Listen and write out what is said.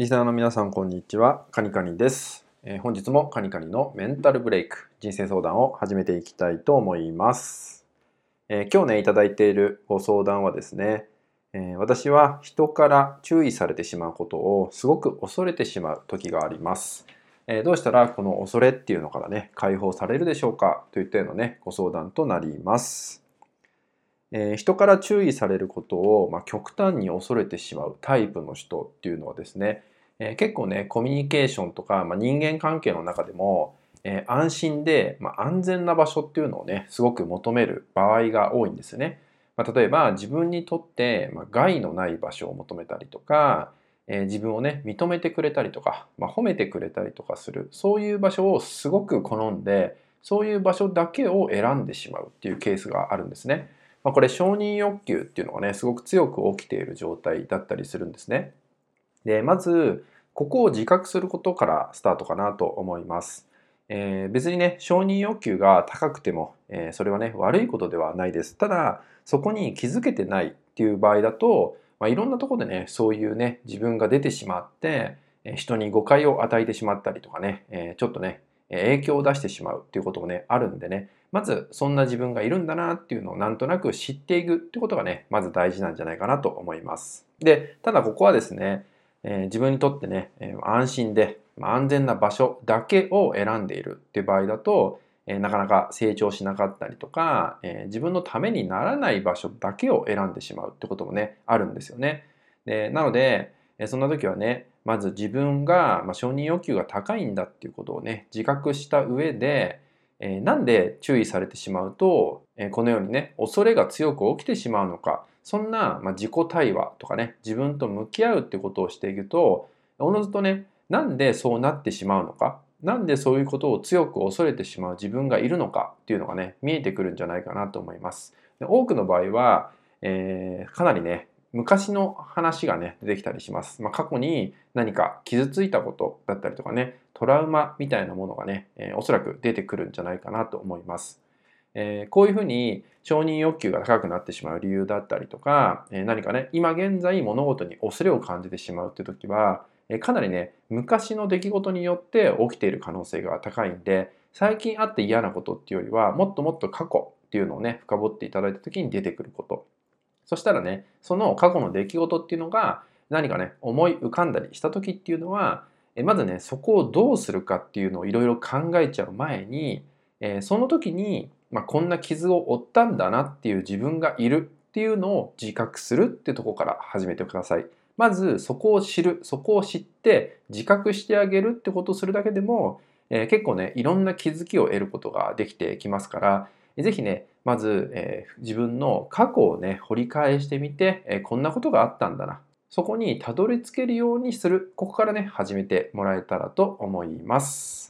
リスナーの皆さん、こんにちは。カニカニです。えー、本日もカニカニのメンタルブレイク、人生相談を始めていきたいと思います。えー、今日ね、いただいているご相談はですね、えー、私は人から注意されてしまうことをすごく恐れてしまう時があります。えどうしたらこの恐れっていうのからね、解放されるでしょうかといったようなね、ご相談となります。え、人から注意されることを、ま、極端に恐れてしまうタイプの人っていうのはですね、えー、結構ねコミュニケーションとか、まあ、人間関係の中でも、えー、安心で、まあ、安全な場所っていうのをねすごく求める場合が多いんですよね。まあ、例えば自分にとって、まあ、害のない場所を求めたりとか、えー、自分をね認めてくれたりとか、まあ、褒めてくれたりとかするそういう場所をすごく好んでそういう場所だけを選んでしまうっていうケースがあるんですね。まあ、これ承認欲求っていうのがねすごく強く起きている状態だったりするんですね。でまずここを自覚することからスタートかなと思います。えー、別にね承認欲求が高くても、えー、それはね悪いことではないです。ただそこに気づけてないっていう場合だと、まあ、いろんなとこでねそういうね自分が出てしまって人に誤解を与えてしまったりとかね、えー、ちょっとね影響を出してしまうっていうこともねあるんでねまずそんな自分がいるんだなっていうのをなんとなく知っていくってことがねまず大事なんじゃないかなと思いますでただここはですね、え、自分にとってね、え、安心で安全な場所だけを選んでいるっていう場合だと、え、なかなか成長しなかったりとか、え自分のためにならない場所だけを選んでしまうってこともねあるんですよね。でなのでそんな時はねまず自分が、ま承認欲求が高いんだっていうことをね自覚した上で、え、なんで注意されてしまうと、え、このようにね恐れが強く起きてしまうのかそんな、まあ、自己対話とかね自分と向き合うってことをしていくとおのずとねなんでそうなってしまうのかなんでそういうことを強く恐れてしまう自分がいるのかっていうのがね見えてくるんじゃないかなと思います。で多くの場合は、えー、かなりね昔の話がね、出てきたりします。まあ、過去に何か傷ついたことだったりとかね、トラウマみたいなものがね、えー、おそらく出てくるんじゃないかなと思います。えー、こういうふうに承認欲求が高くなってしまう理由だったりとか、えー、何かね、今現在物事に恐れを感じてしまうっていう時は、えー、かなりね、昔の出来事によって起きている可能性が高いんで、最近あって嫌なことっていうよりは、もっともっと過去っていうのをね、深掘っていただいた時に出てくること。そしたらね、その過去の出来事っていうのが何かね、思い浮かんだりした時っていうのは、まずね、そこをどうするかっていうのをいろいろ考えちゃう前に、えその時に、まあ、こんな傷を負ったんだなっていう自分がいるっていうのを自覚するってとこから始めてください。まずそこを知る、そこを知って自覚してあげるってことをするだけでも、えー、結構ね、いろんな気づきを得ることができてきますから、ぜひね、まず、えー、自分の過去をね、掘り返してみて、えー、こんなことがあったんだな。そこにたどり着けるようにする。ここからね、始めてもらえたらと思います。